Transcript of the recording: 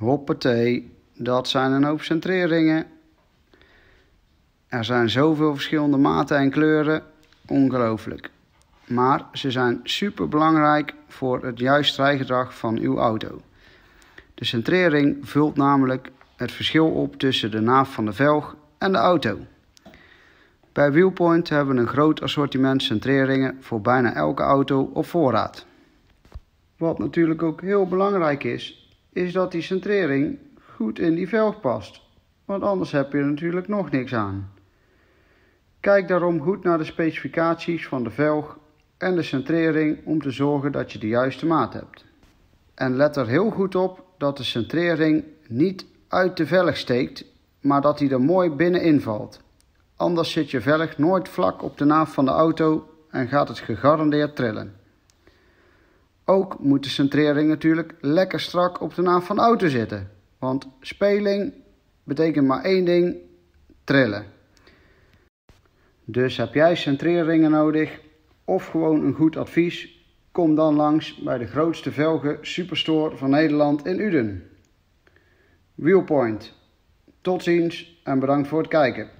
Hoppatee, dat zijn een hoop centreringen. Er zijn zoveel verschillende maten en kleuren, ongelooflijk. Maar ze zijn super belangrijk voor het juist rijgedrag van uw auto. De centrering vult namelijk het verschil op tussen de naaf van de velg en de auto. Bij Wheelpoint hebben we een groot assortiment centreringen voor bijna elke auto op voorraad. Wat natuurlijk ook heel belangrijk is, is dat die centrering goed in die velg past. Want anders heb je er natuurlijk nog niks aan. Kijk daarom goed naar de specificaties van de velg en de centrering om te zorgen dat je de juiste maat hebt. En let er heel goed op dat de centrering niet uit de velg steekt, maar dat die er mooi binnenin valt. Anders zit je velg nooit vlak op de naaf van de auto en gaat het gegarandeerd trillen. Ook moet de centrering natuurlijk lekker strak op de naaf van de auto zitten. Want speling betekent maar één ding: trillen. Dus heb jij centreringen nodig of gewoon een goed advies? Kom dan langs bij de grootste velgen superstore van Nederland in Uden. Wheelpoint. Tot ziens en bedankt voor het kijken.